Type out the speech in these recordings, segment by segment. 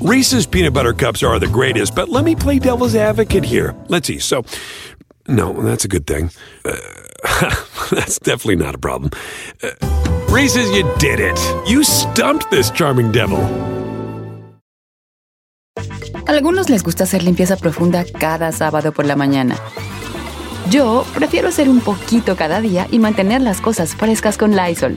Reese's peanut butter cups are the greatest, but let me play devil's advocate here. Let's see. So, no, that's a good thing. Uh, that's definitely not a problem. Uh, Reese's, you did it. You stumped this charming devil. Algunos les gusta hacer limpieza profunda cada sábado por la mañana. Yo prefiero hacer un poquito cada día y mantener las cosas frescas con Lysol.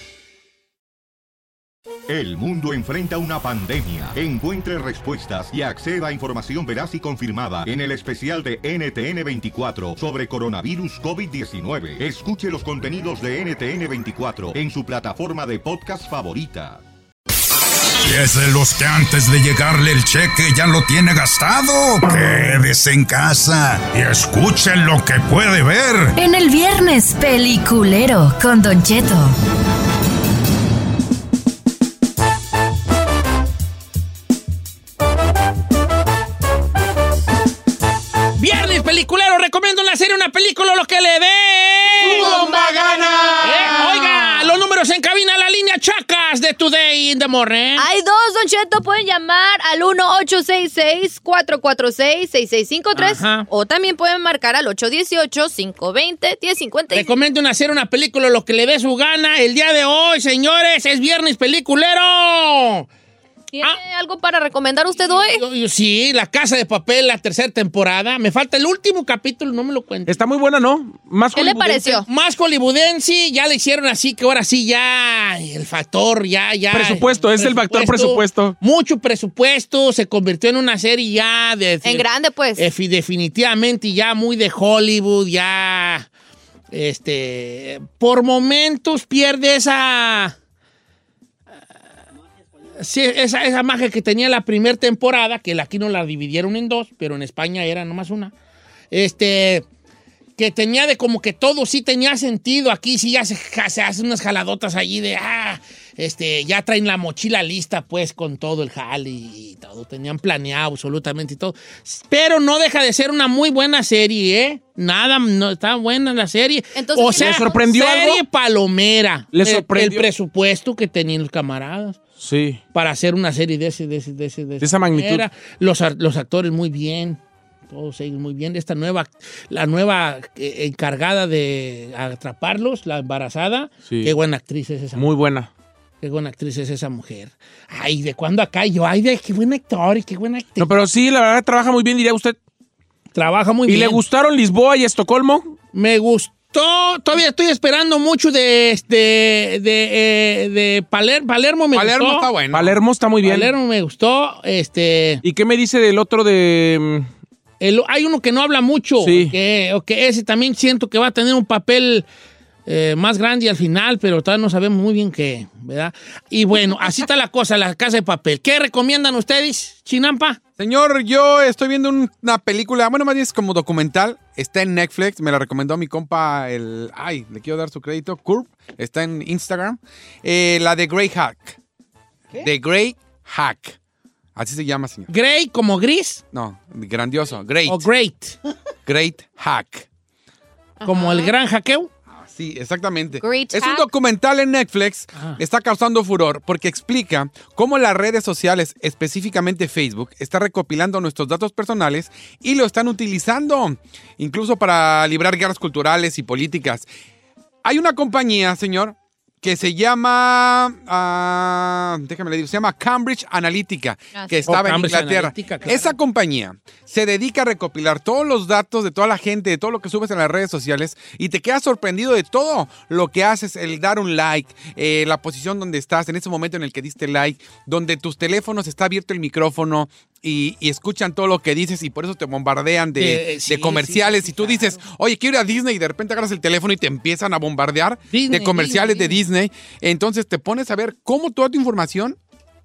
El mundo enfrenta una pandemia. Encuentre respuestas y acceda a información veraz y confirmada en el especial de NTN24 sobre coronavirus COVID-19. Escuche los contenidos de NTN24 en su plataforma de podcast favorita. ¿Y es de los que antes de llegarle el cheque ya lo tiene gastado? Quédese en casa y escuchen lo que puede ver. En el viernes peliculero con Don Cheto. Película, lo que le dé. ¡Bomba gana! Eh, oiga, los números en cabina, la línea Chacas de Today in the Morning. Hay dos, Don Cheto. Pueden llamar al 1-866-446-6653 Ajá. o también pueden marcar al 818-520-1050. Recomiendo serie, una película, lo que le dé su gana. El día de hoy, señores, es viernes peliculero. ¿Tiene algo para recomendar usted hoy? Yo- yo- sí, La Casa de Papel, la tercera temporada. Me falta el último capítulo, no me lo cuento. Está muy buena, ¿no? Más ¿Qué le pareció? Más hollywoodense, ya le hicieron así que ahora sí ya el factor, ya, ya. Presupuesto, es el factor presupuesto. Mucho presupuesto, se convirtió en una serie ya de... En grande, pues. eh, fi- definitivamente ya muy de Hollywood, ya... Este... Por momentos pierde esa... Sí, esa, esa magia que tenía la primera temporada, que aquí no la dividieron en dos, pero en España era nomás una. Este, que tenía de como que todo sí tenía sentido. Aquí sí ya se, hacen unas jaladotas allí de, ah, este, ya traen la mochila lista pues con todo el jale y todo. Tenían planeado absolutamente y todo. Pero no deja de ser una muy buena serie, ¿eh? Nada, no está buena la serie. Entonces, o ¿qué sea, le sorprendió serie algo? palomera. ¿Le El- sorprendió? El, presupuesto que tenían los camaradas Sí. para hacer una serie de ese, de ese, de ese, De esa magnitud. Los, actores muy bien, todos ellos muy bien. Esta nueva, la nueva eh, encargada de atraparlos, la embarazada, Sí. qué buena actriz es esa. Muy buena. Qué buena actriz es esa mujer. Ay, ¿de cuándo acá yo? Ay, de qué buen actor y qué buena actriz. No, pero sí, la verdad trabaja muy bien, diría usted. Trabaja muy ¿Y bien. le gustaron Lisboa y Estocolmo? Me gustó. Todavía estoy esperando mucho de, de, de, eh, de Paler- Palermo. Me Palermo gustó. está bueno. Palermo está muy bien. Palermo me gustó. Este. ¿Y qué me dice del otro de... mm, El- hay uno que no habla mucho, Sí. que, o que ese también siento que va a tener un papel eh, más grande al final, pero todavía no sabemos muy bien qué, ¿verdad? Y bueno, así está la cosa, la casa de papel. ¿Qué recomiendan ustedes, Chinampa? Señor, yo estoy viendo un- una película, bueno, más bien es como documental, está en Netflix, me la recomendó mi compa, el, ay, le quiero dar su crédito, Curb, está en Instagram, Eh, la de Grey Hack. The Grey Hack. Así se llama, señor. Grey como gris No, grandioso, Great. o great, Great Hack. como el gran hackeo. Sí, exactamente. Great es un documental en Netflix, Ah. está causando furor porque explica cómo las redes sociales, específicamente Facebook, está recopilando nuestros datos personales y lo están utilizando, incluso para librar guerras culturales y políticas. Hay una compañía, señor, que se llama, ah, déjame le digo, se llama Cambridge Analytica, Ah, que estaba Oh, en Cambridge Inglaterra. Claro. Esa compañía se dedica a recopilar todos los datos de toda la gente, de todo lo que subes en las redes sociales y te quedas sorprendido de todo lo que haces, el dar un like, eh, la posición donde estás, en ese momento en el que diste like, donde tus teléfonos está abierto el micrófono y, y escuchan todo lo que dices y por eso te bombardean de, Eh, comerciales sí, sí, y tú claro. dices, oye, quiero ir a Disney y de repente agarras el teléfono y te empiezan a bombardear Disney, de comerciales Disney, de Disney. Entonces te pones a ver cómo toda tu información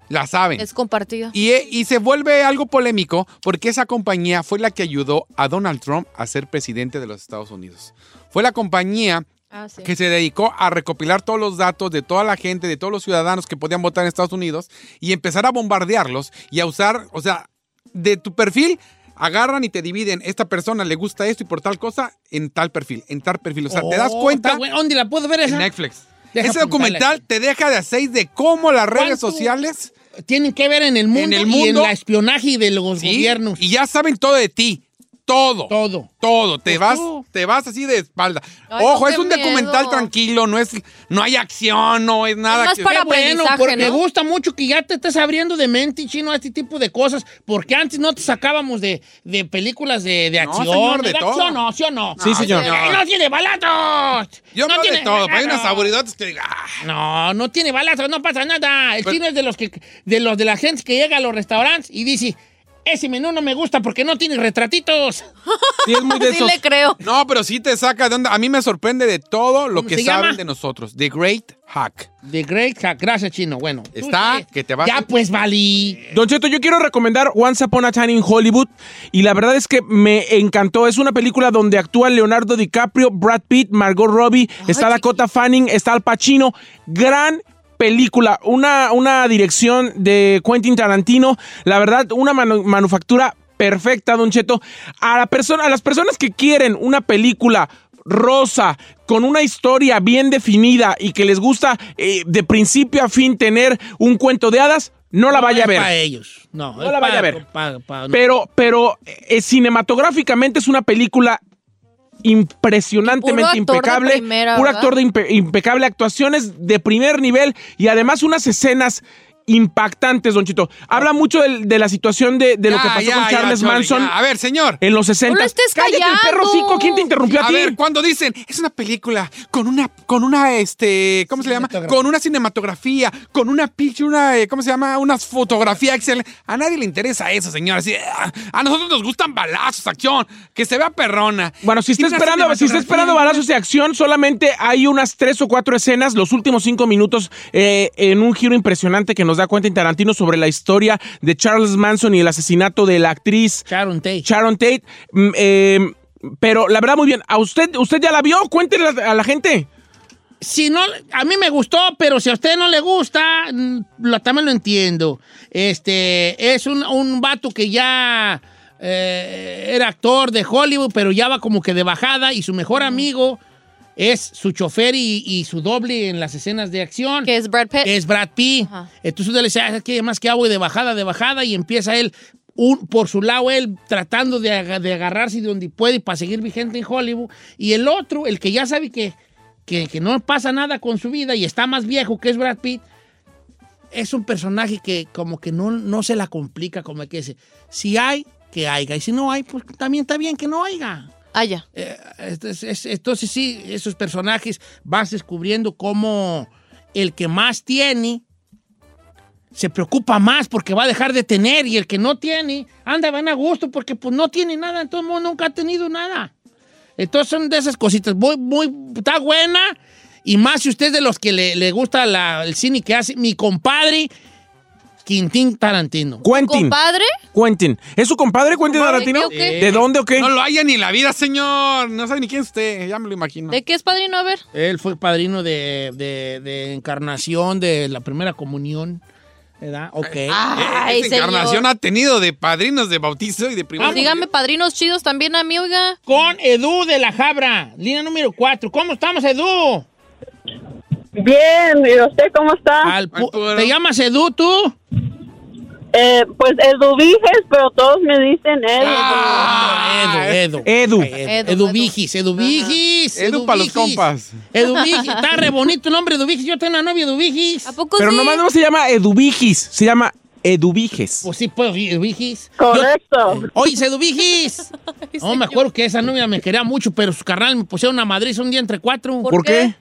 la saben. Es compartida. Y, eh, y se vuelve algo polémico porque esa compañía fue la que ayudó a Donald Trump a ser presidente de los Estados Unidos. Fue la compañía Ah, sí. que se dedicó a recopilar todos los datos de toda la gente, de todos los ciudadanos que podían votar en Estados Unidos y empezar a bombardearlos y a usar, o sea, de tu perfil agarran y te dividen, esta persona le gusta esto y por tal cosa en tal perfil, en tal perfil. O sea, te das Oh, cuenta bueno. ¿Dónde la puedo ver en? Netflix. Deja Ese documental te deja de seis de cómo las redes sociales Tienen que ver en el mundo, En el y en la espionaje de los ¿sí? gobiernos. y ya saben todo de ti. Todo. Todo. Todo. Te Pues vas, tú. te vas así de espalda. Ay, Ojo, no, es un documental tranquilo, no es, no hay acción, no es nada. más que- para bueno, porque me ¿no? gusta mucho que ya te estés abriendo de mente, chino, a este tipo de cosas, porque antes no te sacábamos de, de películas de, de No, acción. señor, de ¿verdad? todo. ¿Sí o no? ¿Sí o no? Sí, señor. Eh, no tiene balazos. Yo no de tiene- todo, pero hay unas no. aburridotas que ah, No, no tiene balazos, no pasa nada. El Pero- cine es de los que de los de la gente que llega a los restaurantes y dice, ese menú no me gusta porque no tiene retratitos. Sí, es muy de Sí esos. le creo. No, pero sí te saca de onda. A mí me sorprende de todo lo ¿Cómo que saben llama? de nosotros. The Great Hack. The Great Hack. Gracias, chino. Bueno. Está, que te vas Ya, a- pues, Vali. Don Cheto, yo quiero recomendar Once Upon a Time in Hollywood y la verdad es que me encantó. Es una película donde actúan Leonardo DiCaprio, Brad Pitt, Margot Robbie, está Dakota Fanning, está Al Pacino. Gran película, una, una dirección de Quentin Tarantino. La verdad, una manu- manufactura perfecta, Don Cheto. A, la persona, a las personas que quieren una película rosa, con una historia bien definida y que les gusta eh, de principio a fin tener un cuento de hadas, no la vaya a ver. para ellos. No, No la vaya a ver. Pero, pero eh, cinematográficamente es una película impresionantemente impecable, primera, puro ¿verdad? actor de impe- impecable, actuaciones de primer nivel y además unas escenas impactantes, Don Chito. Habla mucho de, la situación de, de lo que pasó ya, con Charles Manson ya. A ver, señor. en los 60. No lo estés Cállate el perro cico, ¿quién te interrumpió a, A ti? ver, cuando dicen, es una película con una, con una, este, ¿cómo se llama? Cinematografía. Con una cinematografía, con una picture, una, eh, ¿cómo se llama? Una fotografía excelente. A nadie le interesa eso, señor. Así, ah, a nosotros nos gustan balazos, acción, que se vea perrona. Bueno, si Y está esperando, si está esperando balazos de acción, solamente hay unas tres o cuatro escenas, los últimos cinco minutos, eh, en un giro impresionante que nos da Quentin Tarantino sobre la historia de Charles Manson y el asesinato de la actriz Sharon Tate. Sharon Tate. Mm, eh, pero la verdad, muy bien. ¿A usted, usted ya la vio? Cuéntele a la gente. si no, a mí me gustó, pero si a usted no le gusta, mm, lo, también lo entiendo. Este, es un, un vato que ya eh, era actor de Hollywood, pero ya va como que de bajada y su mejor amigo es su chofer y, y su doble en las escenas de acción. Que es Brad Pitt. que es Brad Pitt. Ajá. Entonces usted le dice, "Ah, ¿qué más que hago? Y de bajada, de bajada, y empieza él, un- por su lado, él tratando de, de agarrarse de donde puede para seguir vigente en Hollywood. Y el otro, el que ya sabe que, que, que no pasa nada con su vida y está más viejo, que es Brad Pitt, es un personaje que como que no, no se la complica, como que dice, si hay, que haya, y si no hay, pues también está bien que no haya. Ah. Eh, entonces, es- entonces sí, esos personajes vas descubriendo cómo el que más tiene se preocupa más porque va a dejar de tener y el que no tiene anda van a gusto porque pues no tiene nada, entonces nunca ha tenido nada. Entonces son de esas cositas, muy, muy, está buena y más si usted es de los que le, le gusta el cine que hace mi compadre Quintín Tarantino. Quentin. ¿Compadre? Quentin. ¿Es su compadre, Quentin ¿Compadre? Tarantino? ¿Qué, o qué? ¿De dónde o qué? No lo haya ni en la vida, señor. No sabe ni quién es usted. Ya me lo imagino. ¿De qué es padrino? A ver. Él fue padrino de, de- de encarnación de la primera comunión, ¿verdad? Ok. Ay, Esta encarnación señor. ha tenido de padrinos de bautizo y de primer. Dígame padrinos chidos también a mí, oiga. Con Edu de la Jabra, línea número 4. ¿Cómo estamos, Edu? Bien, ¿y usted cómo está? Al pu- ¿Te llamas Edu tú? Eh, pues Eduviges, pero todos me dicen Edu. Ah, Edu, Edu. Edu. Edu, Edu, Edu Edu. Vigis, Edu Vigis. Edu pa' los Vigis. compas. Edu Vigis, está re bonito el nombre Edu Vigis. Yo tengo una novia Edu Vigis. ¿A poco Pero sí? nomás no se llama Eduvigis, se llama Eduviges. Pues sí, pues Edu Vigis. Correcto. Yo- Oye, Edu Vigis. No, me acuerdo que esa novia me quería mucho, pero su carnal me pusieron una madriz un día entre cuatro. ¿Por ¿Por qué?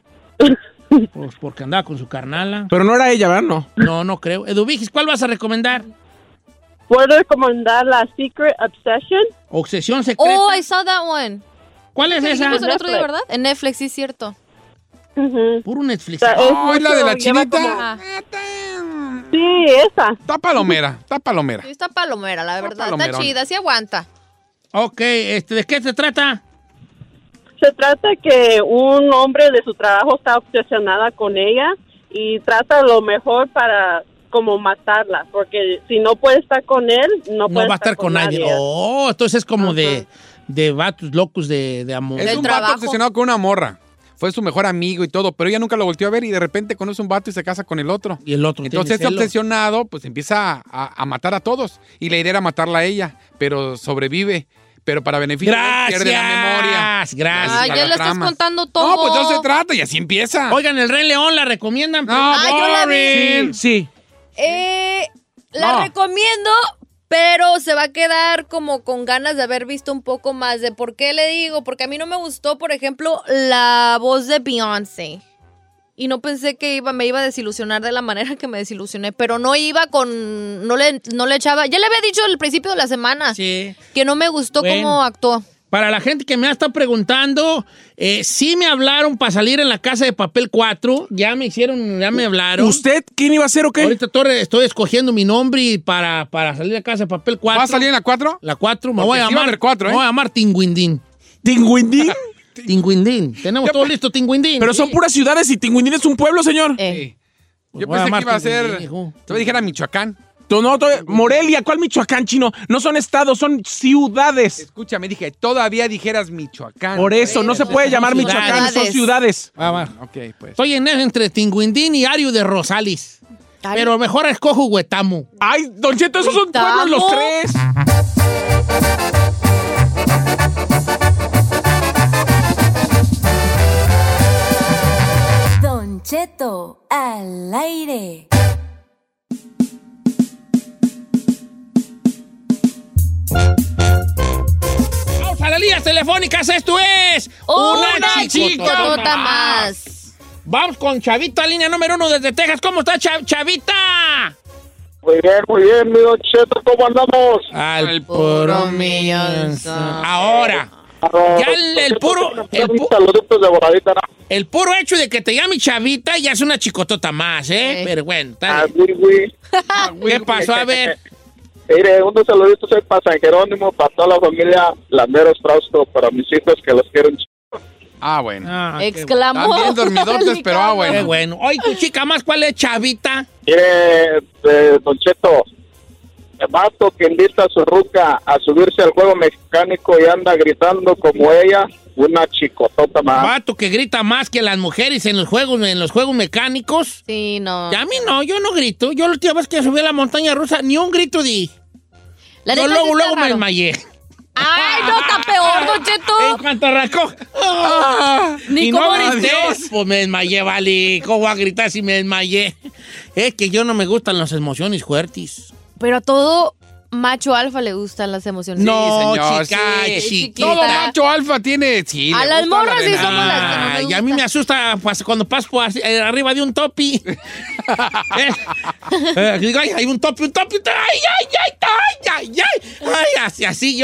Pues porque andaba con su carnala. Pero no era ella, ¿verdad? No. No, no creo. Edu Vigis, ¿cuál vas a recomendar? ¿Puedo recomendar la Secret Obsession? Obsesión secreta. Oh, I saw that one. ¿Cuál es ¿Qué esa? el otro día, verdad? En Netflix, sí es cierto. Ujú. Puro Netflix. O sea, es Oh, es la de la chinita. como- Sí, esa. Está palomera, está palomera. sí, está palomera, la verdad. Está chida, sí aguanta. Ok, este, ¿de qué se trata? Se trata que un hombre de su trabajo está obsesionada con ella y trata lo mejor para como matarla, porque si no puede estar con él, no, No puede va a estar con nadie. Oh, entonces es como de, de vatos locos de, de amor. Es un vato obsesionado con una morra. Fue su mejor amigo y todo, pero ella nunca lo volteó a ver y de repente conoce un vato y se casa con el otro. Y el otro Entonces tiene este obsesionado pues empieza a, a matar a todos. Y la idea era matarla a ella, pero sobrevive. Pero para beneficio de él, pierde la memoria. Gracias. Para ya la le estás contando todo. No, pues eso se trata y así empieza. Oigan, el Rey León la recomiendan. No, Ah, yo la vi. Sí. Eh, la No. recomiendo, pero se va a quedar como con ganas de haber visto un poco más de por qué le digo, porque a mí no me gustó, por ejemplo, la voz de Beyoncé. Y no pensé que iba, me iba a desilusionar de la manera que me desilusioné, pero no iba con, no le, no le echaba, ya le había dicho al principio de la semana Sí. que no me gustó Bueno. cómo actuó. Para la gente que me ha estado preguntando, eh, sí me hablaron para salir en la casa de papel 4. Ya me hicieron, ya me hablaron. ¿Usted quién iba a ser o qué? Ahorita Torre, estoy escogiendo mi nombre y para, para salir de casa de papel 4. ¿Va a salir en la 4? La 4, me Porque voy a sí va a llamar. haber cuatro, ¿eh? Me voy a llamar Tinguindín. ¿Tinguindín? Tinguindín. Tenemos todo listo, Tinguindín. Pero son puras ciudades y Tinguindín es un pueblo, señor. Eh, Yo a pensé que iba a ser. Te voy a dijera Michoacán. No, Morelia, ¿cuál Michoacán, chino? No son estados, son ciudades. Escúchame, dije, todavía dijeras Michoacán. Por eso, no se puede llamar ciudades. Michoacán, son ciudades. Va, va. Ok, pues. Estoy en entre Tinguindín y Ario de Rosales. Ario- Pero mejor escojo Huetamo. Ay, Don Cheto, esos son pueblos los tres. Cheto al aire. Vamos a las líneas telefónicas, esto es una chicotota más. Vamos con Chavita, línea número uno desde Texas. ¿Cómo está Cha- Chavita? Muy bien, muy bien, mi Don Cheto, ¿cómo andamos? Al puro millón. Ahora, ya el, el puro, el, pu- Saluditos de voladita, ¿no? el puro hecho de que te llame Chavita ya es una chicotota más, ¿eh? Sí. Pero bueno, Ah, oui, oui. ¿qué pasó? A ver. Mire, unos saluditos ahí para San Jerónimo, para toda la familia Landeros Frausto, para mis hijos que los quiero un Ah, bueno. Ah, Exclamó. También dormidotes, pero ah, Qué bueno. bueno. Oye, tu chica más, ¿cuál es Chavita? Mire, eh, Don Cheto, el vato que invita a su ruca a subirse al juego mecánico y anda gritando como ella, una chicotota más. Vato que grita más que las mujeres en los juegos, en los juegos mecánicos. Sí, no. Y a mí no, yo no grito. Yo la última vez que subí a la montaña rusa, ni un grito di. La yo luego, luego me desmayé. Ay, no, está peor, Don En Cheto. cuanto arrancó. ¡ah! Ni y no cómo grité. Pues me desmayé, vale. ¿Cómo voy a gritar si me desmayé? Es que yo no me gustan las emociones fuertes. Pero todo macho alfa le gustan las emociones. No, señor, chica, sí. chiquita. Todo macho alfa tiene. Sí, A le las gusta la morras sí adrenalina. somos las que no nos Ay, a mí me asusta pues, cuando paso por así, eh, arriba de un topi. Eh, eh, digo, ay, hay un topi, un topi. Ay, ay, ay, ay, ay, ay. Ay, así, así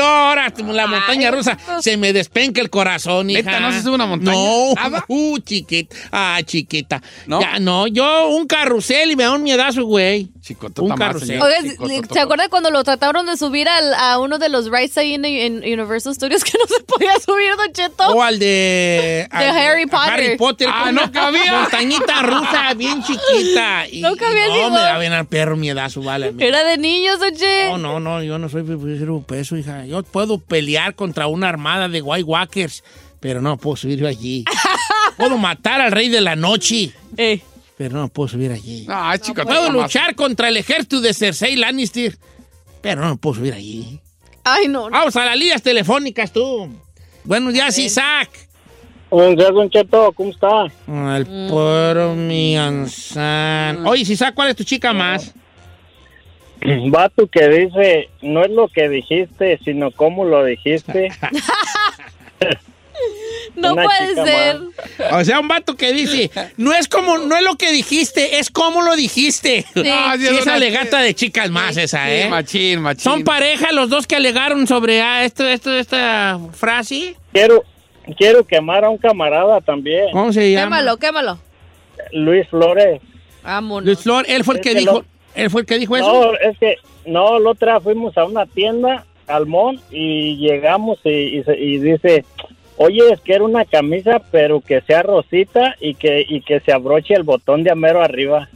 como la montaña Ay, rusa. no. Se me despenca el corazón, hija. ¿Neta, no se sube una montaña? No, ¿Nada? uh, chiquita. Ah, chiquita. ¿No? Ya, no, yo un carrusel y me da un miedazo, güey. Chicotota Un más, carrusel. señor. Oiga, Chicotota. ¿se acuerda cuando lo trataron de subir al- a uno de los rides ahí en, en Universal Studios que no se podía subir, Don Cheto? O al de... al Harry Potter. Harry Potter. Ah, con no cabía. Montañita rusa bien chiquita. Y- No cabía No, me da bien al perro miedazo, vale. a mí. Era de niños, Don Cheto. No, no, no, yo no soy un peso, hija. Yo puedo pelear contra una armada de White Walkers, pero no puedo subir yo allí. puedo matar al rey de la noche, Eh. pero no puedo subir allí. Ah, chicotota puedo más. luchar contra el ejército de Cersei Lannister, pero no puedo subir allí. Ay, no. no. Vamos a las líneas telefónicas, tú. Buenos días, Isaac. Buenos días, Don Cheto, ¿cómo está? El puro mianzán. Oye, Isaac, ¿cuál es tu chica más? Vato que dice, no es lo que dijiste, sino cómo lo dijiste. No Una puede chica ser. O sea, un vato que dice, no es como, no es lo que dijiste, es cómo lo dijiste. Sí. Ah, Sí, es esa una- legata de chicas más esa, Sí, ¿eh? machín, machín. Son pareja los dos que alegaron sobre ah, esto, esto, esta frase. Quiero, quiero quemar a un camarada también, ¿Cómo se llama? Quémalo, quémalo. Luis Flores. Vámonos. Luis Flor, él fue el Es que que dijo, lo- él fue el que dijo eso. No, es que, no, la otra fuimos a una tienda, al Mon, y llegamos y, y se- y dice, Oye, quiero una camisa, pero que sea rosita y que, y que se abroche el botón de amero arriba.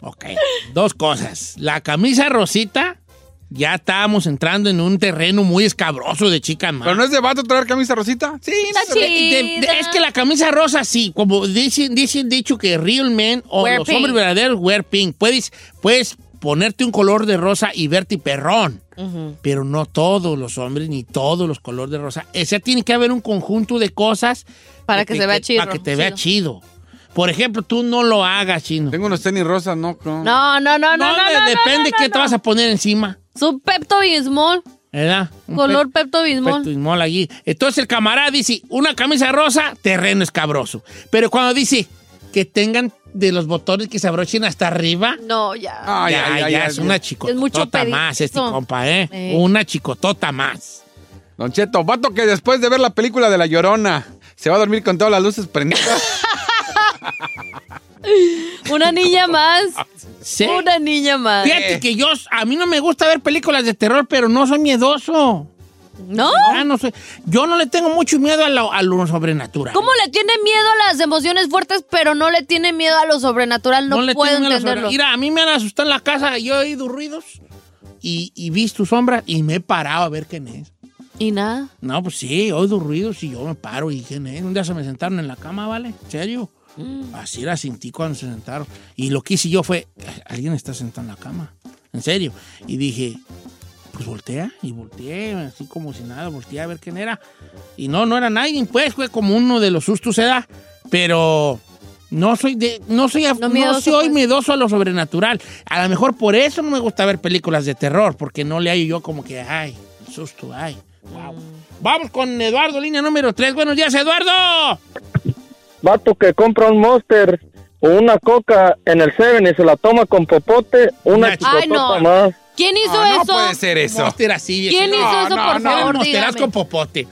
Ok, dos cosas. La camisa rosita, ya estábamos entrando en un terreno muy escabroso de chica más. ¿Pero no es de vato traer camisa rosita? Sí, de- de- de- es que la camisa rosa sí, como dicen, dicen dicho que real men o Wear los pink. hombres verdaderos wear pink. Puedes, puedes ponerte un color de rosa y verte perrón. Pero no todos los hombres ni todos los colores de rosa. O sea, tiene que haber un conjunto de cosas Para que se vea chido, Para que te vea chido. Por ejemplo, tú no lo hagas, chino. Tengo unos tenis rosas, no. No, No, no, no, no, no, no, no, depende no, qué no, te vas a poner encima. Su Pepto Bismol. ¿Verdad? Un Color Pepto pe- Bismol. Pepto-Bismol allí. Entonces el camarada dice, una camisa rosa, terreno escabroso. Pero cuando dice que tengan de los botones que se abrochen hasta arriba, No, ya. Ay, ya, ay, ya es una chicotota Es más este compa, ¿eh? Eh. Una chicotota más. Don Cheto, vato que después de ver la película de La Llorona se va a dormir con todas las luces prendidas. Una niña más. Sí. Una niña más. Fíjate que yo, a mí no me gusta ver películas de terror, pero no soy miedoso. ¿No? Ah, no soy- yo no le tengo mucho miedo a lo, a lo sobrenatural. ¿Cómo le tiene miedo a las emociones fuertes, pero no le tiene miedo a lo sobrenatural? No, le puedo tengo a entenderlo. sobre- Mira, a mí me han asustado en la casa, yo he oído ruidos y, y visto sombras y me he parado a ver quién es. ¿Y nada? No, pues sí, oído ruidos y yo me paro y quién es. Un día se me sentaron en la cama, ¿vale? ¿En serio? Mm. Así la sentí cuando se sentaron. Y lo que hice yo fue, alguien está sentado en la cama. En serio. Y dije, pues voltea. Y volteé, así como si nada, volteé a ver quién era. Y no, no era nadie, pues fue como uno de los sustos, se da. Pero no soy de, no soy, no, miedoso, soy pues. miedoso a lo sobrenatural. A lo mejor por eso no me gusta ver películas de terror, porque no le hallo yo como que, ay, susto, ay. Wow. Vamos con Eduardo, línea número 3. Buenos días, Eduardo. Vato que compra un Monster o una Coca en el Seven y se la toma con popote, una Ay, chicotota no. más. ¿Quién hizo Ah, no eso? puede ser eso. Monster así. ¿Quién hizo eso, por favor? Dígame. con popote.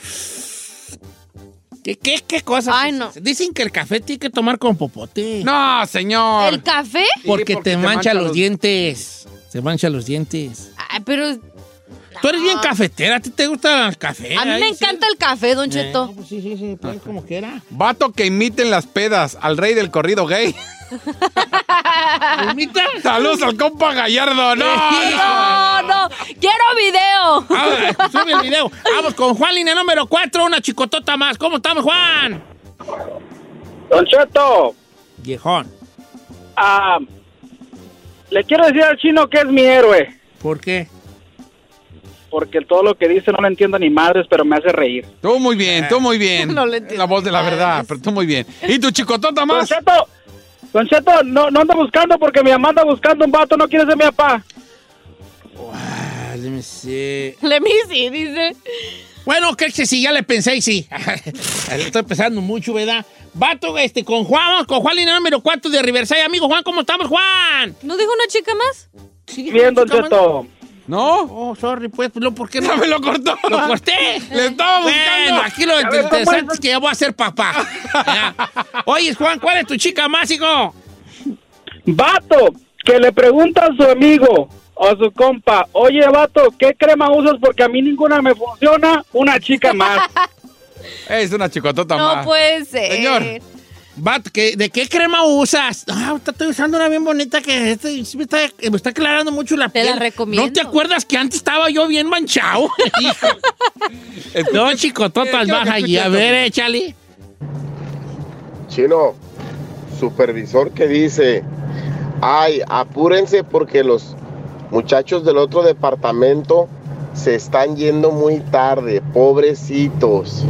¿Qué, qué, qué cosas? Ay, no. Dicen que el café tiene que tomar con popote. No, señor. ¿El café? porque, porque te, te mancha, mancha los los- dientes. Se mancha los dientes. Ay, pero Tú eres bien cafetera. ¿A ti te gusta el café? a mí me encanta el café, Don Eh, Cheto. pues sí, sí, sí. Pues como quiera. Vato que imiten las pedas al rey del corrido gay. ¿Permita? Saludos al compa Gallardo. No, No, no. Quiero video. Ah, sube el video. Vamos con Juan, línea número 4, una chicotota más. ¿Cómo estamos, Juan? Don Cheto, Viejón. ah, le quiero decir al chino que es mi héroe, ¿Por qué? Porque todo lo que dice no lo entiendo ni madres, pero me hace reír. Tú muy bien, tú muy bien. No le entiendo la voz de la verdad, pero tú muy bien. ¿Y tu chicotota Don más? Cheto, Don Cheto, no, no anda buscando porque mi mamá anda buscando un vato, no quiere ser mi papá. Ah, let me see. Dice. Bueno, que que sí, ya le pensé y sí. Estoy pensando mucho, ¿verdad? Vato, este, con Juan, con Juan, línea número 4 de Riverside. Amigo Juan, ¿cómo estamos, Juan? ¿No dijo una chica más? Sí, Bien, Don Cheto. ¿No? Oh, sorry, pues, no, ¿por qué no? Me lo cortó. Lo corté. Le estaba Bueno, buscando. aquí lo ver, ¿cómo interesante es? que ya voy a ser papá. Oye, Juan, ¿cuál es tu chica más, hijo? Vato, que le pregunta a su amigo o a su compa, oye, vato, ¿qué crema usas? Porque a mí ninguna me funciona, una chica más. Es una chicotota No más. puede ser. Señor. Vato, ¿qué- ¿de qué crema usas? Ah, estoy usando una bien bonita que este- me, está, me está aclarando mucho la Te la piel. recomiendo. ¿No te acuerdas que antes estaba yo bien manchado? No, chicototas Quiero más que allí. A ver, échale. Chino, supervisor que dice, ay, apúrense porque los muchachos del otro departamento se están yendo muy tarde, pobrecitos.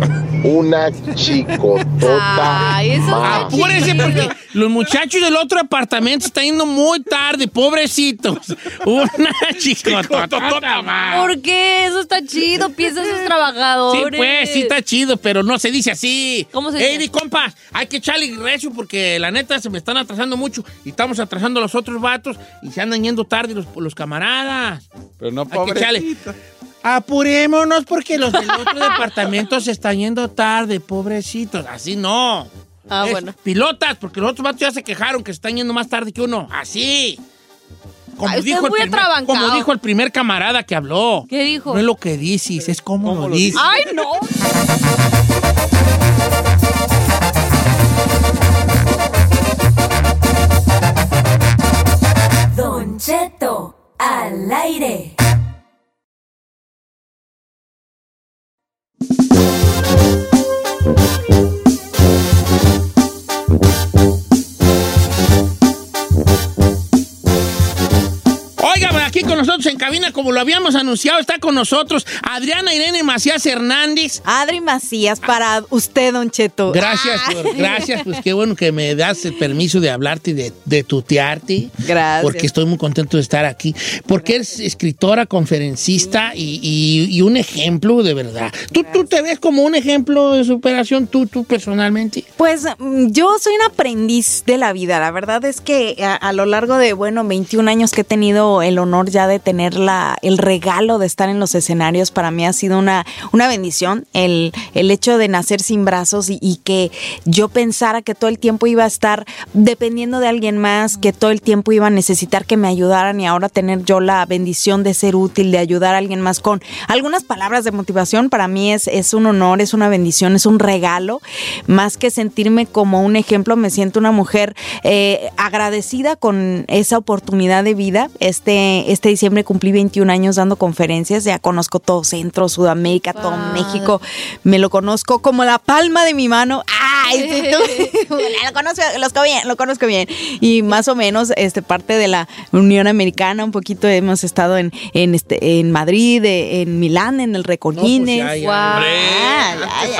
Una chicotota Ay, eso más. Apúrense porque los muchachos del otro apartamento están yendo muy tarde, pobrecitos. Una chicotota más. ¿Por qué? Eso está chido. Piensa en sus Sí, trabajadores. pues, sí está chido, pero no se dice así. ¿Cómo se Ey, dice? di, compas, hay que echarle recio porque la neta se me están atrasando mucho y estamos atrasando a los otros vatos y se andan yendo tarde los, los camaradas. Pero no, Hay que echarle. pobrecita. Apurémonos porque los del otro departamento se están yendo tarde, pobrecitos. Así no. Ah, Es bueno. Pilotas, porque los otros vatos ya se quejaron que se están yendo más tarde que uno. Así. Como, Ay, dijo el primer, atrabancado. como dijo el primer camarada que habló. ¿Qué dijo? No es lo que dices, es como lo dices. Ay, no. Don Cheto al aire. Con nosotros en cabina, como lo habíamos anunciado, está con nosotros Adriana Irene Macías Hernández. Adri Macías, para usted, Don Cheto. Gracias, Ah. por- gracias, pues qué bueno que me das el permiso de hablarte y de, de tutearte. Gracias. Porque estoy muy contento de estar aquí. Porque eres escritora, conferencista y, y- y un ejemplo de verdad. ¿Tú, ¿Tú te ves como un ejemplo de superación, tú, tú personalmente? Pues mm, yo soy un aprendiz de la vida. La verdad es que a, a lo largo de, bueno, 21 años que he tenido el honor ya de tener la, el regalo de estar en los escenarios, para mí ha sido una, una bendición. El, el hecho de nacer sin brazos y, y que yo pensara que todo el tiempo iba a estar dependiendo de alguien más, que todo el tiempo iba a necesitar que me ayudaran y ahora tener yo la bendición de ser útil, de ayudar a alguien más con algunas palabras de motivación, para mí es, es un honor, es una bendición, es un regalo. Más que sentirme como un ejemplo, me siento una mujer eh, agradecida con esa oportunidad de vida. Este, este diciembre cumplí 21 años dando conferencias, ya conozco todo Centro, Sudamérica, todo México, me lo conozco como la palma de mi mano. ¡Ay! sí, tú- lo conozco, lo conozco bien, lo conozco bien. Y más o menos este, parte de la Unión Americana, un poquito hemos estado en, en, este, en Madrid, eh, en Milán, en el Recolines. ya, ya, Guau. hombre. Ah, ya,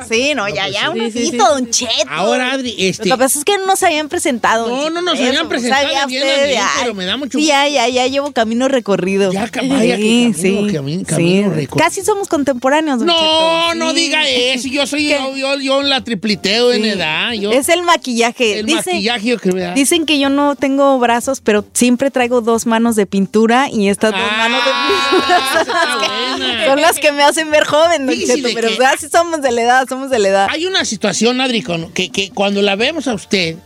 ya. Sí, no, ya, ya, un sí, sí, ratito, sí. Don Cheto. Ahora, Adri, este- Lo que pasa es que no nos habían presentado. No, no nos habían presentado sabía bien, usted, bien, ay. pero me da mucho Sí, ya, ya, ya llevo camino recorrido. Ya, vaya que camino- cami- camino recorrido. Casi somos contemporáneos, Don No, Cheto. no Sí. diga eso. Yo soy yo, yo, yo la tripliteo en Sí. edad. Yo, Es el maquillaje. el Dice- maquillaje. Dicen que yo no tengo brazos, pero siempre traigo dos manos de pintura y estas dos Ah, manos de pintura son las, que, me hacen ver joven, Don Cheto, pero así somos de la edad, somos de la edad. Hay una situación, Adri, con- que, que cuando la vemos a usted,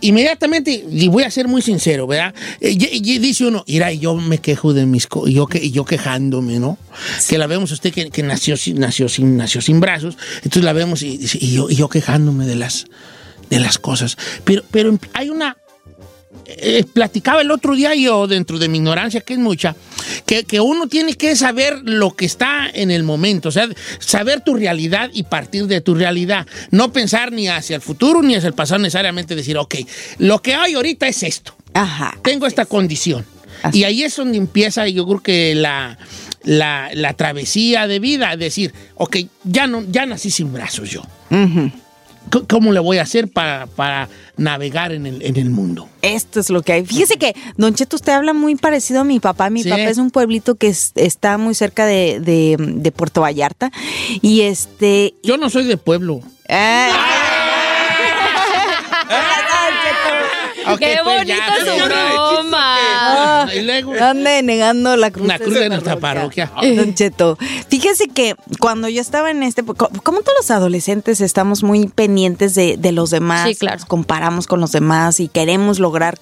inmediatamente, y voy a ser muy sincero, ¿verdad? Eh, y, y dice uno, mira, y yo me quejo de mis co- yo, que, yo quejándome, ¿no? Que la vemos a usted que, que nació, sin, nació, sin, nació sin brazos, entonces la vemos y, y yo, y yo quejándome de las, de las cosas. Pero, pero hay una, eh, platicaba el otro día yo, dentro de mi ignorancia, que es mucha, que, que uno tiene que saber lo que está en el momento, o sea, saber tu realidad y partir de tu realidad. No pensar ni hacia el futuro ni hacia el pasado, necesariamente decir, ok, lo que hay ahorita es esto. Ajá. Tengo esta condición. Y ahí es donde empieza, yo creo que la, la, la travesía de vida, decir, ok, ya, no, ya nací sin brazos yo. ¿Cómo le voy a hacer para, para navegar en el, en el mundo? Esto es lo que hay. Fíjese que, Don Cheto, usted habla muy parecido a mi papá. Mi Sí. papá es un pueblito que es- está muy cerca de, de- de Puerto Vallarta. Y este. Yo no soy de pueblo. Ok, ¡Qué pues bonita ya, su pues, ya. broma! Ah, Y luego- ande negando la cruz, Una cruz de nuestra parroquia. Don Cheto, fíjese que cuando yo estaba en este, co- como todos los adolescentes estamos muy pendientes de, de los demás, Sí, claro. nos comparamos con los demás y queremos lograr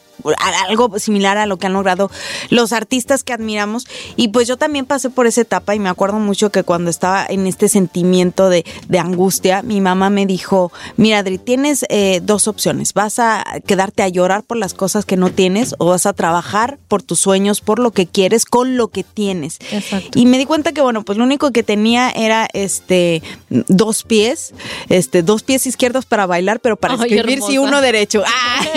algo similar a lo que han logrado los artistas que admiramos y pues yo también pasé por esa etapa y me acuerdo mucho que cuando estaba en este sentimiento de, de angustia, mi mamá me dijo, mira Adri, tienes eh, dos opciones, vas a quedarte a llorar por las cosas que no tienes o vas a trabajar por tus sueños, por lo que quieres, con lo que tienes. Exacto. Y me di cuenta que, bueno, pues lo único que tenía era este dos pies, este, dos pies izquierdos para bailar, pero para Ay, escribir sí uno derecho. ¡Ah!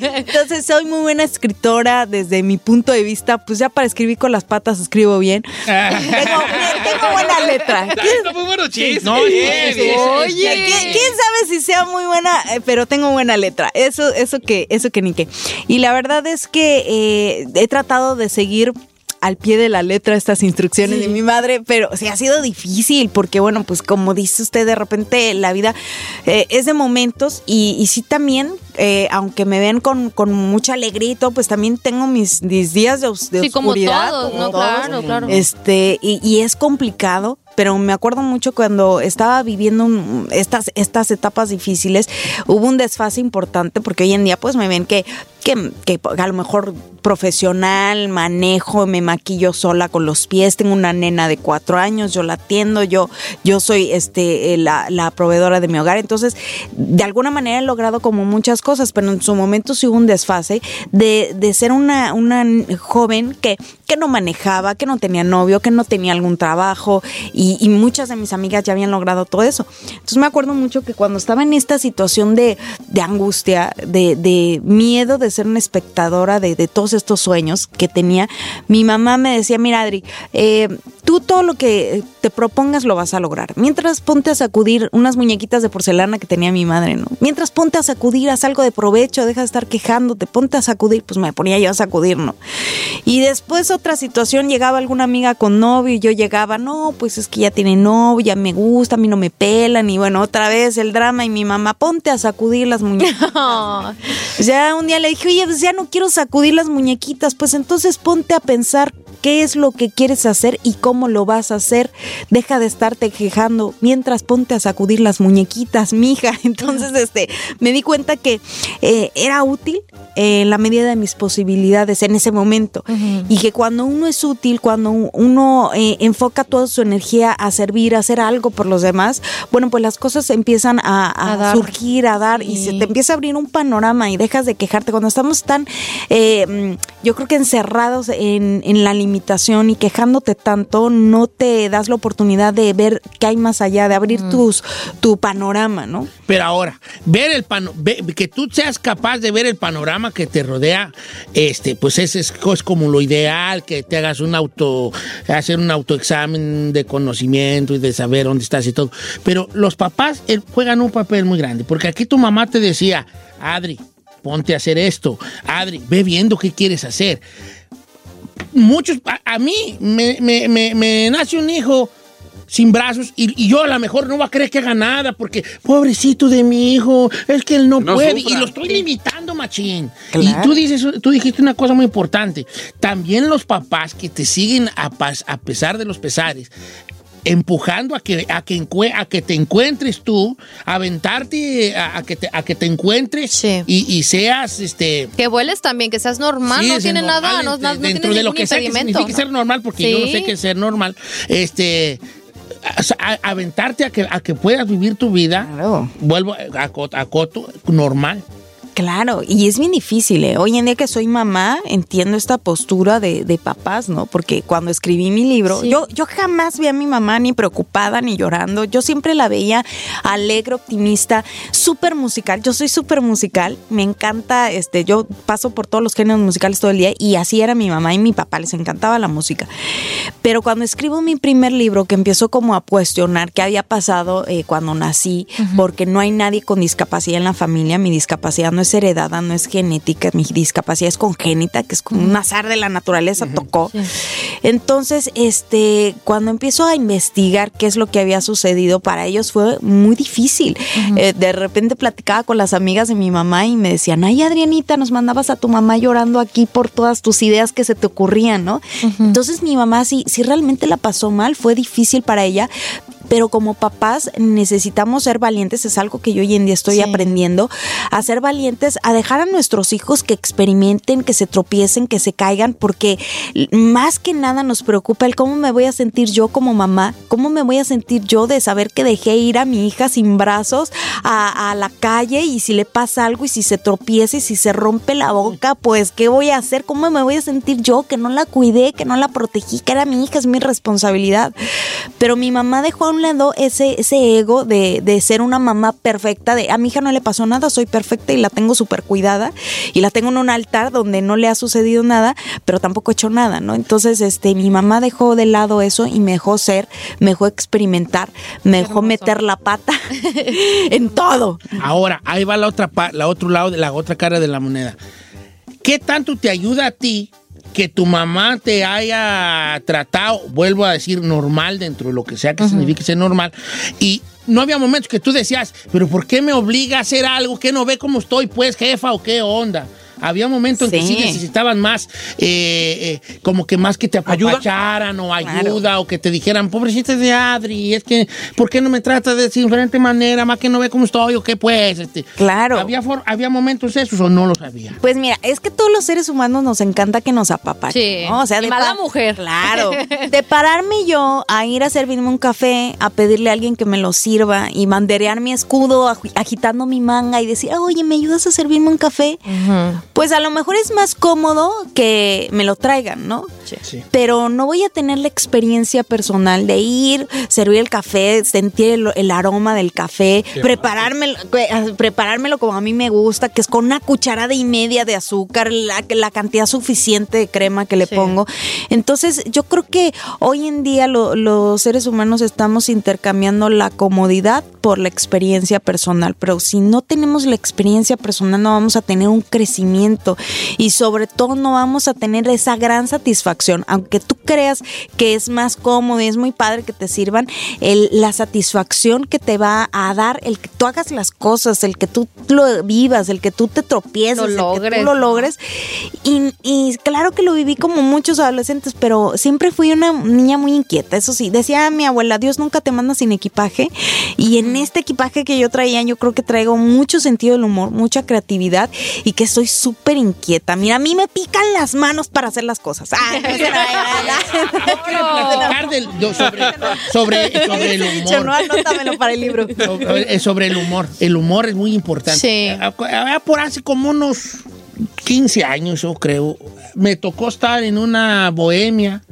Entonces soy muy buena escritora desde mi punto de vista, pues ya para escribir con las patas escribo bien. tengo, tengo buena letra. Está muy bueno chiste. No, Bien. Oye, ¿quién, quién sabe si sea muy buena? Eh, pero tengo buena letra. Eso, eso que, eso que ni qué. Y la verdad es que eh, he tratado de seguir al pie de la letra estas instrucciones de mi madre, pero sí ha sido difícil porque, bueno, pues como dice usted, de repente la vida eh, es de momentos y, y sí también, eh, aunque me ven con, con mucha alegría y todo, pues también tengo mis, mis días de, de Sí, como oscuridad. todos, como ¿no? todos. Claro, claro. Este, y, y es complicado, pero me acuerdo mucho cuando estaba viviendo un- estas, estas etapas difíciles, hubo un desfase importante porque hoy en día pues me ven que que, que a lo mejor profesional, manejo, me maquillo sola con los pies, tengo una nena de cuatro años, yo la atiendo, yo, yo soy este, eh, la, la proveedora de mi hogar. Entonces, de alguna manera he logrado como muchas cosas, pero en su momento sí hubo un desfase de, de ser una, una joven que, que no manejaba, que no tenía novio, que no tenía algún trabajo y, muchas de mis amigas ya habían logrado todo eso. Entonces me acuerdo mucho que cuando estaba en esta situación de, de angustia, de, de miedo de ser una espectadora de, de todos estos sueños que tenía, mi mamá me decía, mira Adri, eh, tú todo lo que te propongas lo vas a lograr. Mientras ponte a sacudir unas muñequitas de porcelana que tenía mi madre, ¿no? Mientras ponte a sacudir, haz algo de provecho, deja de estar quejándote, ponte a sacudir, pues me ponía yo a sacudir, ¿no? Y después otra situación, llegaba alguna amiga con novio y yo llegaba, no, pues es que ya tiene novio, ya me gusta, a mí no me pelan, y bueno, otra vez el drama y mi mamá, ponte a sacudir las muñequitas. ya un día le dije, oye, pues ya no quiero sacudir las muñequitas, pues entonces ponte a pensar qué es lo que quieres hacer y cómo lo vas a hacer. Deja de estarte quejando mientras ponte a sacudir las muñequitas, mija. Entonces, este, me di cuenta que eh, era útil en la medida de mis posibilidades en ese momento. Y que cuando uno es útil, cuando uno eh, enfoca toda su energía a servir, a hacer algo por los demás, bueno, pues las cosas empiezan a, a A dar. surgir, a dar, y se te empieza a abrir un panorama y dejas de quejarte. Cuando estamos tan, eh, mm, yo creo que encerrados en, en la limitación y quejándote tanto, no te das la oportunidad de ver qué hay más allá, de abrir tus, tu panorama, ¿no? Pero ahora, ver el pano, ve- que tú seas capaz de ver el panorama que te rodea, este, pues ese es, es como lo ideal, que te hagas un auto, hacer un autoexamen de conocimiento y de saber dónde estás y todo. Pero los papás eh, juegan un papel muy grande, porque aquí tu mamá te decía, Adri, ponte a hacer esto, Adri, ve viendo qué quieres hacer. Muchos, a, a mí me, me- me- me nace un hijo sin brazos y, y yo a lo mejor no va a creer que haga nada porque pobrecito de mi hijo, es que él no, No puede sufra. y lo estoy limitando, machín. Claro. Y tú dices, tú dijiste una cosa muy importante. También los papás que te siguen a, pas- a pesar de los pesares, empujando a que, a que, encue- a que te encuentres tú, aventarte a, a que, te, a que te encuentres y, y seas este Que vueles también, que seas normal, Sí, no tiene normal, nada, no, este, no, no dentro tiene de lo que sea que impedimento. signifique ser normal, porque yo no sé qué es ser normal, este, a- a- aventarte a que, a que puedas vivir tu vida, vuelvo a, a Coto, normal. Claro, y es bien difícil, ¿eh? Hoy en día que soy mamá, entiendo esta postura de, de papás, ¿no? Porque cuando escribí mi libro, yo, yo jamás vi a mi mamá ni preocupada ni llorando. Yo siempre la veía alegre, optimista, súper musical. Yo soy súper musical, me encanta, este, yo paso por todos los géneros musicales todo el día y así era mi mamá y mi papá, les encantaba la música. Pero cuando escribo mi primer libro, que empiezo como a cuestionar qué había pasado eh, cuando nací, porque no hay nadie con discapacidad en la familia, mi discapacidad no es heredada, no es genética, mi discapacidad es congénita, que es como un azar de la naturaleza, tocó. Entonces, este, cuando empiezo a investigar qué es lo que había sucedido, para ellos fue muy difícil. Eh, de repente platicaba con las amigas de mi mamá y me decían, ay Adrianita, nos mandabas a tu mamá llorando aquí por todas tus ideas que se te ocurrían, ¿no? Entonces mi mamá sí, sí realmente la pasó mal, fue difícil para ella, pero como papás necesitamos ser valientes, es algo que yo hoy en día estoy aprendiendo, a ser valientes, a dejar a nuestros hijos que experimenten, que se tropiecen, que se caigan, porque más que nada nos preocupa el cómo me voy a sentir yo como mamá, cómo me voy a sentir yo de saber que dejé ir a mi hija sin brazos a, a la calle y si le pasa algo y si se tropieza y si se rompe la boca, pues ¿qué voy a hacer? ¿Cómo me voy a sentir yo que no la cuidé, que no la protegí, que era mi hija, es mi responsabilidad? Pero mi mamá dejó a un lado ese, ese ego de, de ser una mamá perfecta, de a mi hija no le pasó nada, soy perfecta y la tengo súper cuidada y la tengo en un altar donde no le ha sucedido nada, pero tampoco he hecho nada, ¿no? Entonces, este, mi mamá dejó de lado eso y me dejó ser, me dejó experimentar, me dejó meter la pata en todo. Ahora, ahí va la otra pa- la otro lado de la otra cara de la moneda. ¿Qué tanto te ayuda a ti que tu mamá te haya tratado, vuelvo a decir, normal dentro de lo que sea que signifique ser normal? Y no había momentos que tú decías, pero ¿por qué me obliga a hacer algo? ¿Qué no ve cómo estoy, pues, jefa, o qué onda? Había momentos en que sí necesitaban más, eh, eh, como que más que te apapacharan o ayuda o que te dijeran, pobrecita de Adri, es que, ¿por qué no me trata de diferente manera? Más que no ve cómo estoy o qué pues. Este, claro. ¿Había, for- ¿Había momentos esos o no los había? Pues mira, es que todos los seres humanos nos encanta que nos apapachen. Sí. ¿no? O sea, de mala mujer. Claro. De pararme yo a ir a servirme un café, a pedirle a alguien que me lo sirva y manderear mi escudo agi- agitando mi manga y decir, oye, ¿me ayudas a servirme un café? Pues a lo mejor es más cómodo que me lo traigan, ¿no? Sí. Pero no voy a tener la experiencia personal de ir, servir el café, sentir el, el aroma del café, preparármelo, eh, preparármelo como a mí me gusta, que es con una cucharada y media de azúcar, la, la cantidad suficiente de crema que le pongo. Entonces, yo creo que hoy en día lo- los seres humanos estamos intercambiando la comodidad por la experiencia personal, pero si no tenemos la experiencia personal no vamos a tener un crecimiento y sobre todo no vamos a tener esa gran satisfacción, aunque tú creas que es más cómodo y es muy padre que te sirvan, el- la satisfacción que te va a dar el que tú hagas las cosas, el que tú lo vivas, el que tú te tropieces, Lo el que tú logres. lo logres. Y, y claro que lo viví como muchos adolescentes, pero siempre fui una niña muy inquieta. Eso sí, decía mi abuela, Dios nunca te manda sin equipaje. Y en este equipaje que yo traía, yo creo que traigo mucho sentido del humor, mucha creatividad y que soy súper inquieta. Mira, a mí me pican las manos para hacer las cosas. Ay, no se platicar del- yo sobre, sobre, sobre el Dicho, humor. no, anótamelo para el libro. Sobre, sobre el humor. El humor es muy importante. Sí. Ah, ah, Por hace como unos 15 años, yo creo, me tocó estar en una bohemia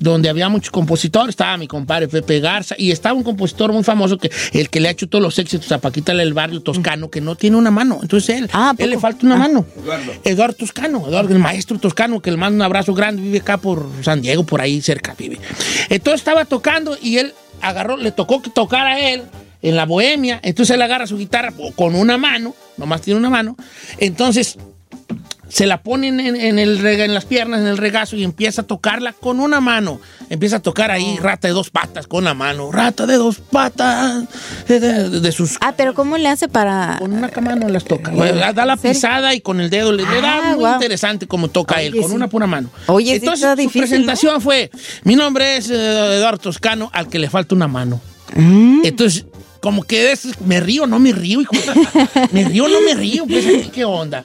donde había muchos compositores. Estaba mi compadre Pepe Garza y estaba un compositor muy famoso, que el que le ha hecho todos los éxitos a Paquita del barrio toscano, que no tiene una mano. Entonces él, él le falta una mano. Eduardo Toscano, Eduardo, el maestro Toscano, que le manda un abrazo grande, vive acá por San Diego, por ahí cerca vive. Entonces estaba tocando y él agarró, le tocó que tocar a él en la bohemia, entonces él agarra su guitarra con una mano, nomás tiene una mano, entonces se la ponen en, en el, en las piernas, en el regazo y empieza a tocarla con una mano. Empieza a tocar ahí rata de dos patas con la mano. Rata de dos patas. De, de- de sus... Ah, pero ¿cómo le hace para...? Con una mano las toca. Da la pisada y con el dedo le, da Ah, muy interesante como toca él, con una pura mano. Oye, sí Entonces su presentación fue, mi nombre es eh, Eduardo Toscano, al que le falta una mano. Mm. Entonces, como que es, me río, no me río, hijo. me río, no me río, pues aquí, qué onda.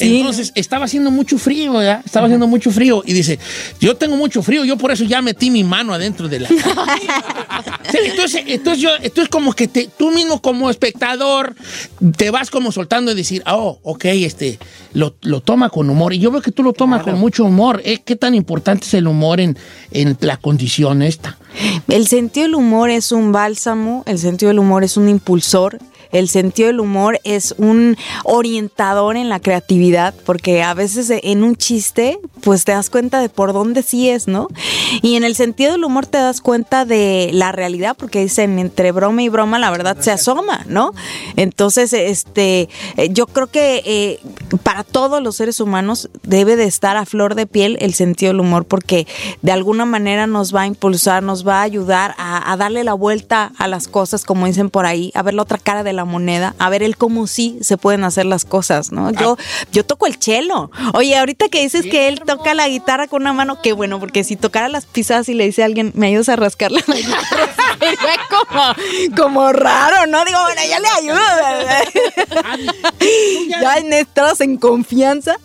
Entonces, estaba haciendo mucho frío, ¿verdad? Estaba haciendo mucho frío. Y dice, yo tengo mucho frío, yo por eso ya metí mi mano adentro de la... Sí, entonces, entonces, yo, entonces como que te- tú mismo como espectador te vas como soltando y decir, oh, ok, este, lo, lo toma con humor. Y yo veo que tú lo tomas con mucho humor. ¿eh? ¿Qué tan importante es el humor en, en la condición esta? El sentido del humor es un bálsamo, el sentido del humor es un impulsor, el sentido del humor es un orientador en la creatividad, porque a veces en un chiste, pues te das cuenta de por dónde sí es, ¿no? Y en el sentido del humor te das cuenta de la realidad, porque dicen entre broma y broma la verdad se asoma, ¿no? Entonces, este, eh, yo creo que eh, para todos los seres humanos debe de estar a flor de piel el sentido del humor, porque de alguna manera nos va a impulsar, nos va a ayudar a, a darle la vuelta a las cosas, como dicen por ahí, a ver la otra cara de la moneda, a ver el cómo sí se pueden hacer las cosas, ¿no? Yo, yo toco el chelo. Oye, ahorita que dices que él toca la guitarra con una mano, qué bueno, porque si tocara las pisadas y le dice a alguien, me ayudas a rascarla la guitarra, sería como, como raro, ¿no? Digo, bueno, ya le ayudo. ya estás en confianza.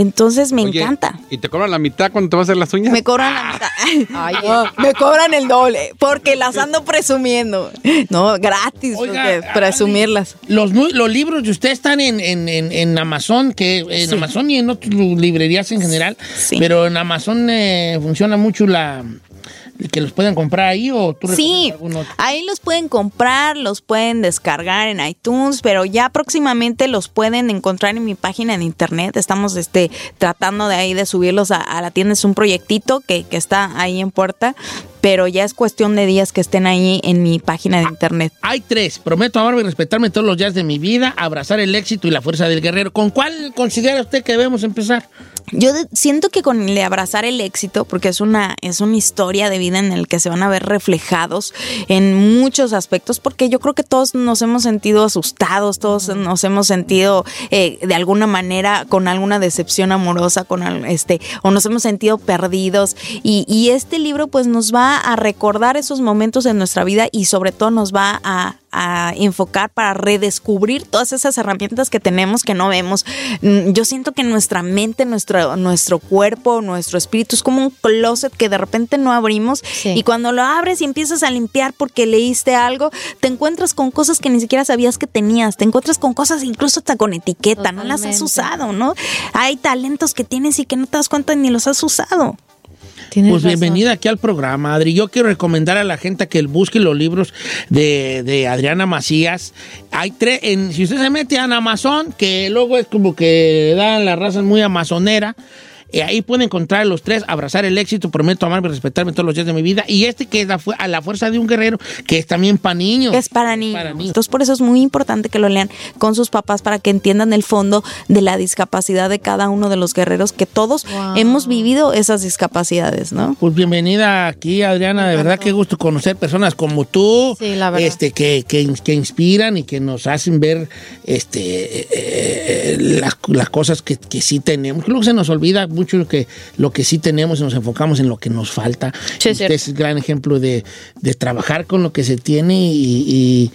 Entonces me Oye, encanta. ¿Y te cobran la mitad cuando te vas a hacer las uñas? Me cobran la mitad. No, me cobran el doble porque las ando presumiendo. No, gratis, porque presumirlas. Los, los libros de usted están en, en, en, en Amazon, que en Sí. Amazon y en otras librerías en general, pero en Amazon eh, funciona mucho la que los puedan comprar ahí o tú Sí, ahí los pueden comprar, los pueden descargar en iTunes, pero ya próximamente los pueden encontrar en mi página de internet. Estamos este, tratando de ahí de subirlos a, a la tienda. Es un proyectito que, que está ahí en puerta, pero ya es cuestión de días que estén ahí en mi página de internet. Hay tres. Prometo amarme y respetarme todos los días de mi vida, abrazar el éxito y la fuerza del guerrero. ¿Con cuál considera usted que debemos empezar? Yo siento que con el de abrazar el éxito, porque es una, es una historia de vida en el que se van a ver reflejados en muchos aspectos, porque yo creo que todos nos hemos sentido asustados, todos nos hemos sentido eh, de alguna manera con alguna decepción amorosa, con este, o nos hemos sentido perdidos. Y, y este libro, pues, nos va a recordar esos momentos en nuestra vida y sobre todo nos va a a enfocar para redescubrir todas esas herramientas que tenemos que no vemos. Mm, Yo siento que nuestra mente, nuestro, nuestro cuerpo, nuestro espíritu es como un closet que de repente no abrimos y cuando lo abres y empiezas a limpiar porque leíste algo, te encuentras con cosas que ni siquiera sabías que tenías, te encuentras con cosas incluso hasta con etiqueta, no las has usado, ¿no? Hay talentos que tienes y que no te das cuenta ni los has usado. Pues bienvenida aquí al programa, Adri. Yo quiero recomendar a la gente que busque los libros de, de Adriana Macías. Hay tres, en, si usted se mete en Amazon, que luego es como que dan las razas muy amazonera, eh, ahí puede encontrar los tres, abrazar el éxito, prometo amarme y respetarme todos los días de mi vida. Y este que es la a la fuerza de un guerrero, que es también para niños. Es para niños. Entonces, por eso es muy importante que lo lean con sus papás para que entiendan el fondo de la discapacidad de cada uno de los guerreros, que todos hemos vivido esas discapacidades, ¿no? Pues bienvenida aquí, Adriana. De verdad, qué gusto conocer personas como tú, Sí, la verdad. este, que, que, que inspiran y que nos hacen ver este, eh, eh, las, las cosas que, que sí tenemos. Luego se nos olvida mucho lo que, lo que sí tenemos y nos enfocamos en lo que nos falta. Sí, es el gran ejemplo de, de trabajar con lo que se tiene y, y-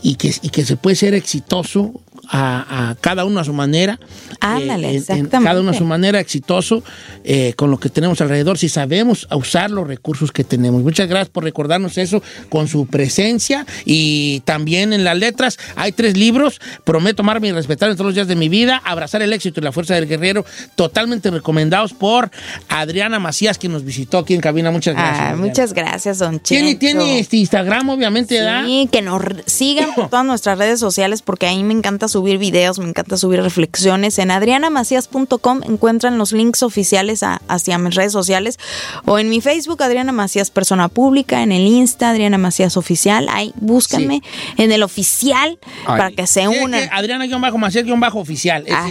y que, y que se puede ser exitoso a, a cada uno a su manera. Ándale, Eh, en- en exactamente. cada uno a su manera exitoso eh, con lo que tenemos alrededor, si sabemos usar los recursos que tenemos. Muchas gracias por recordarnos eso con su presencia y también en las letras hay tres libros, Prometo amarme y respetarme todos los días de mi vida, Abrazar el éxito y la fuerza del guerrero, totalmente recomendados por Adriana Macías, que nos visitó aquí en cabina. Muchas gracias. Ah, Adriana. muchas gracias, don Tiene, Cheto. tiene este Instagram, obviamente. Sí, que nos sigan por todas nuestras redes sociales porque ahí me encanta subir videos, me encanta subir reflexiones. En adrianamacías.com encuentran los links oficiales a- hacia mis redes sociales o en mi Facebook Adriana Macías Persona Pública, en el Insta Adriana Macías Oficial. Ahí búscanme en el oficial para que se Sí, es unan. que Adriana-Macías-oficial. Ah,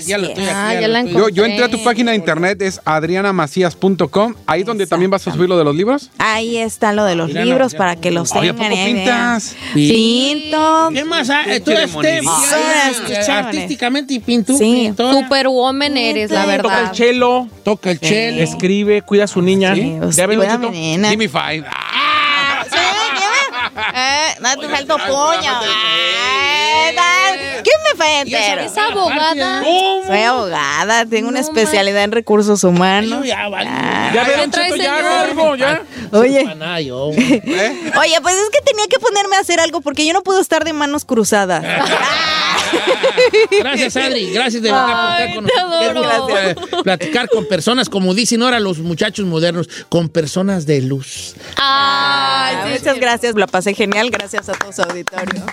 Yo, yo entré a tu página de internet, es adrianamacías.com, ahí donde también vas a subir lo de los libros. Ahí está lo de los Adriana libros Macías. para que los Oye, ¿a tengan. poco vean. pintas? Pinto. ¿Qué más? Tú este, Ah, eh, artísticamente y pintu, Sí. pintora. Superwoman eres, la Toca el verdad. chelo. Toca el chelo. Escribe, cuida a su niña. ¿Ya nena. Give me five. Eh, no te faltó puño. Eh. ¿Quién me fue entero? ¿Es abogada? Soy abogada, tengo una especialidad en recursos humanos. Ya, vale. Ah. Ya ¿Qué Cheto, ya algo, ya. Oye, yo. oye, pues es que tenía que ponerme a hacer algo porque yo no puedo estar de manos cruzadas. Gracias, Adri. Gracias de verdad por estar con nosotros. Eh, Platicar con personas, como dicen ahora los muchachos modernos, con personas de luz. Ay, Muchas gracias, la pasé genial. Gracias a todo su auditorio.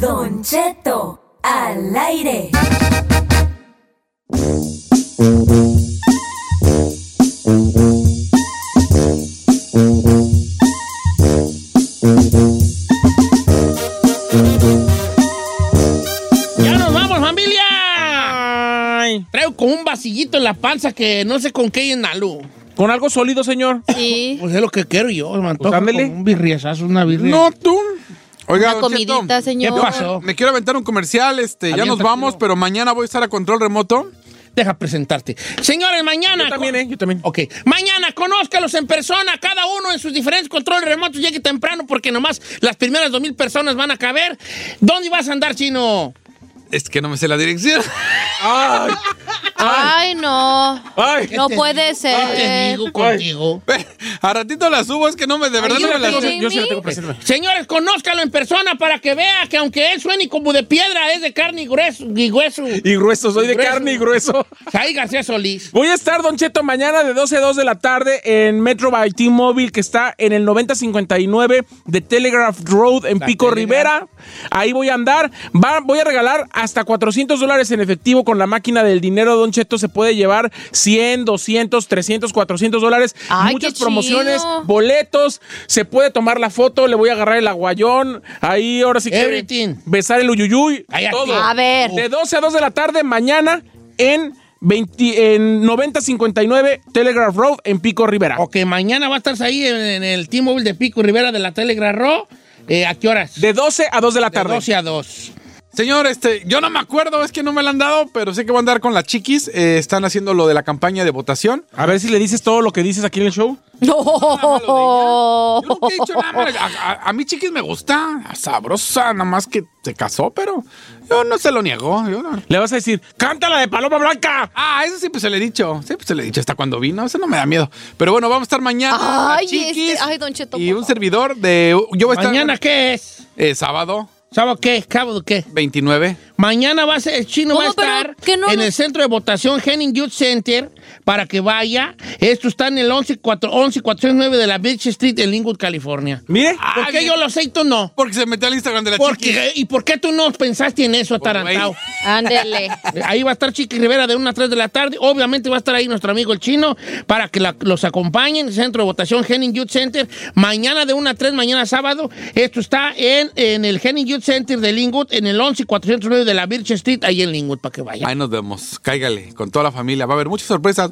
Don Cheto al aire. ¡Ya nos vamos, familia! Traigo como un vasillito en la panza que no sé con qué llenarlo. Con algo sólido, señor. Sí. Pues es lo que quiero yo, antoja Pues un birriazazo, una birria. No, tú. Oiga, Una Don Cheto, comidita, señor. ¿Qué pasó? Me quiero aventar un comercial, este, ya nos vamos, pero mañana voy a estar a control remoto. Deja presentarte. Señores, mañana. Yo también, ¿eh? Yo también. Ok. Mañana, conózcalos en persona, cada uno en sus diferentes controles remotos. Llegue temprano porque nomás las primeras dos mil personas van a caber. ¿Dónde vas a andar, chino? Es que no me sé la dirección. Ay, Ay, no. ay. No puede ¿Qué te ser. digo contigo? a ratito la subo, es que no me, de verdad no me la sé. kidding Yo sí la tengo presente. Señores, conózcalo en persona para que vea que aunque él suene como de piedra, es de carne y grueso. Y hueso. Y grueso, soy de Grueso. carne y grueso. García Solís. Voy a estar, Don Cheto, mañana de 12 a 2 de la tarde en Metro by T-Mobile, que está en el 9059 de Telegraph Road en La Pico Telegraph. Rivera. Ahí voy a andar. Va- voy a regalar hasta 400 dólares en efectivo con la máquina del dinero, Don Cheto. Se puede llevar 100, 200, 300, 400 dólares. Ay, Muchas qué promociones, chido. boletos. Se puede tomar la foto, le voy a agarrar el aguayón. Ahí ahora sí que Everything. besar el uyuyuy. Cállate. Todo. A ver. De 12 a 2 de la tarde mañana en, 20, en 9059 Telegraph Road en Pico Rivera. Ok, mañana va a estar ahí en, en el T-Mobile de Pico Rivera de la Telegram Raw. Eh, ¿A qué horas? De 12 a 2 de la De tarde. 12 a 2. Señor, este, yo no me acuerdo, es que no me la han dado, pero sé que voy a andar con las chiquis. eh, están haciendo lo de la campaña de votación. A ver si le dices todo lo que dices aquí en el show. No. Yo nunca he dicho nada malo. A, a- a mí chiquis me gusta, sabrosa, nada más que se casó, pero yo no se lo niego. yo no. Le vas a decir, cántala de Paloma Blanca. Ah, eso siempre se le he dicho. Siempre se le he dicho hasta cuando vino. Eso no me da miedo. Pero bueno, vamos a estar mañana. Ay, las chiquis este- ay, Don Cheto, y un favor. servidor de. Yo voy a estar. ¿Mañana qué es? eh, sábado ¿Sábado qué? ¿Sábado qué? 29. Mañana va a ser, el chino va a ¿Cómo, pero estar no en nos- el centro de votación Henning Youth Center para que vaya. Esto está en el 11409 de la Beach Street en Linwood, California. Mire. ¿Por qué yo lo sé y tú no? Porque se metió al Instagram de la ¿Por chiquis. qué? ¿Y por qué tú no pensaste en eso, atarantado? Ándele. Ahí va a estar Chiqui Rivera de 1 a 3 de la tarde. Obviamente va a estar ahí nuestro amigo el chino para que la- los acompañen. Centro de votación Henning Youth Center. Mañana de 1 a 3, mañana sábado. Esto está en, en el Henning Youth Center de Linwood, en el 11409 de la Birch Street, ahí en Linwood, para que vayan. Ahí nos vemos. Cáigale con toda la familia. Va a haber muchas sorpresas.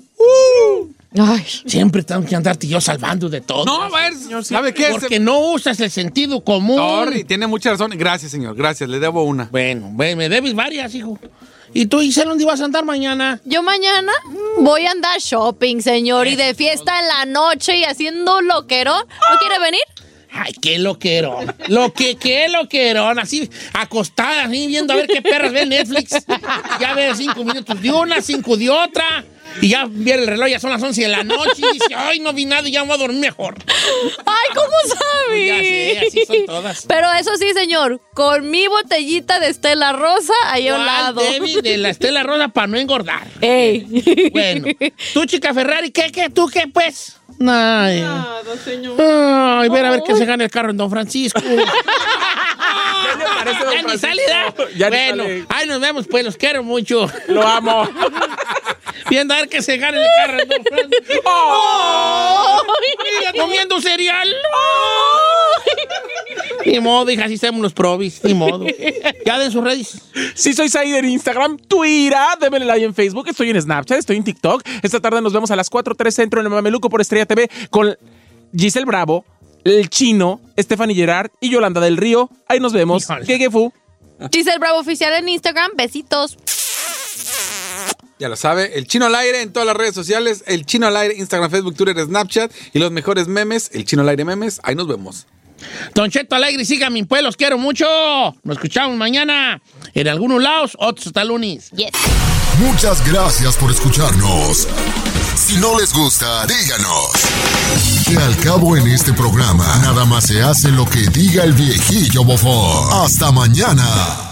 Ay. Siempre tengo que andarte yo salvando de todo. No, a ver, ¿sabe qué? Porque no usas el sentido común. Sorry, tiene mucha razón. Gracias, señor. Gracias, le debo una. Bueno, ve, me debes varias, hijo. ¿Y tú, Isela, dónde vas a andar mañana? Yo mañana voy a andar shopping, señor, y de fiesta en la noche y haciendo loquerón. ¿No quiere venir? Ay, qué loquerón. Lo que, qué loquerón. Así, acostada, así, viendo a ver qué perras ve Netflix. Ya ve cinco minutos de una, cinco de otra. Y ya viene el reloj, ya son las 11 de la noche. Y dice, ay, no vi nada y ya voy a dormir mejor. Ay, ¿cómo sabe? Ya sé, así son todas. Pero eso sí, señor, con mi botellita de Estela Rosa ahí a un ¿Cuál, lado. De la Estela Rosa para no engordar. Ey. Bueno, tú, chica Ferrari, ¿qué, qué, tú qué, pues? Ay, Nada, señor. ay, ver a ver que se gana el carro en Don Francisco. ya ni Francisco. sale, ¿da? Ya ni bueno, sale. ay, nos vemos, pues, los quiero mucho. Lo amo. Viendo a ver que se gane el carro. Mira, comiendo cereal. Ni modo, hija, así estamos los probis. Ni modo. Ya den sus redes. Sí, soy Said en Instagram, Twitter, démele like en Facebook, estoy en Snapchat, estoy en TikTok. Esta tarde nos vemos a las 4.3 Centro en el Mameluco por Estrella TV con Giselle Bravo, el Chino, Stephanie Gerard y Yolanda del Río. Ahí nos vemos. Híjole. ¿Qué, qué fu? Giselle Bravo Oficial en Instagram. Besitos. Ya lo sabe, el chino al aire en todas las redes sociales, el chino al aire, Instagram, Facebook, Twitter, Snapchat y los mejores memes, el chino al aire memes, ahí nos vemos. Don Cheto Alegre, síganme, pues, los quiero mucho. Nos escuchamos mañana en algunos lados, otros hasta lunes. Yes. Muchas gracias por escucharnos. Si no les gusta, díganos. Que al cabo en este programa, nada más se hace lo que diga el viejillo bofón. Hasta mañana.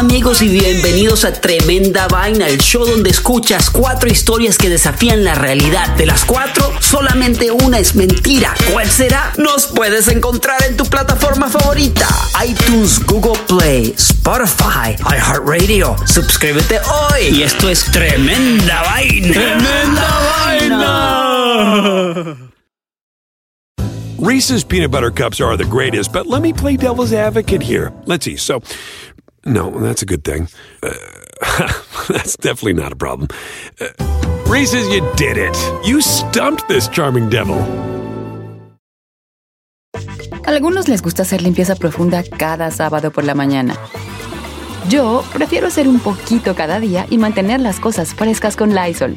amigos amigos y bienvenidos a Tremenda Vaina, el show donde escuchas cuatro historias que desafían la realidad. De las cuatro, solamente una es mentira. ¿Cuál será? Nos puedes encontrar en tu plataforma favorita. iTunes, Google Play, Spotify, iHeartRadio. Suscríbete hoy. Y esto es Tremenda Vaina. ¡Tremenda Reese's peanut butter cups are the greatest, but let me play devil's advocate here. Let's see. So, no, that's a good thing. Uh, that's definitely not a problem. Uh, Reese's, you did it. You stumped this charming devil. Algunos les gusta hacer limpieza profunda cada sábado por la mañana. Yo prefiero hacer un poquito cada día y mantener las cosas frescas con Lysol.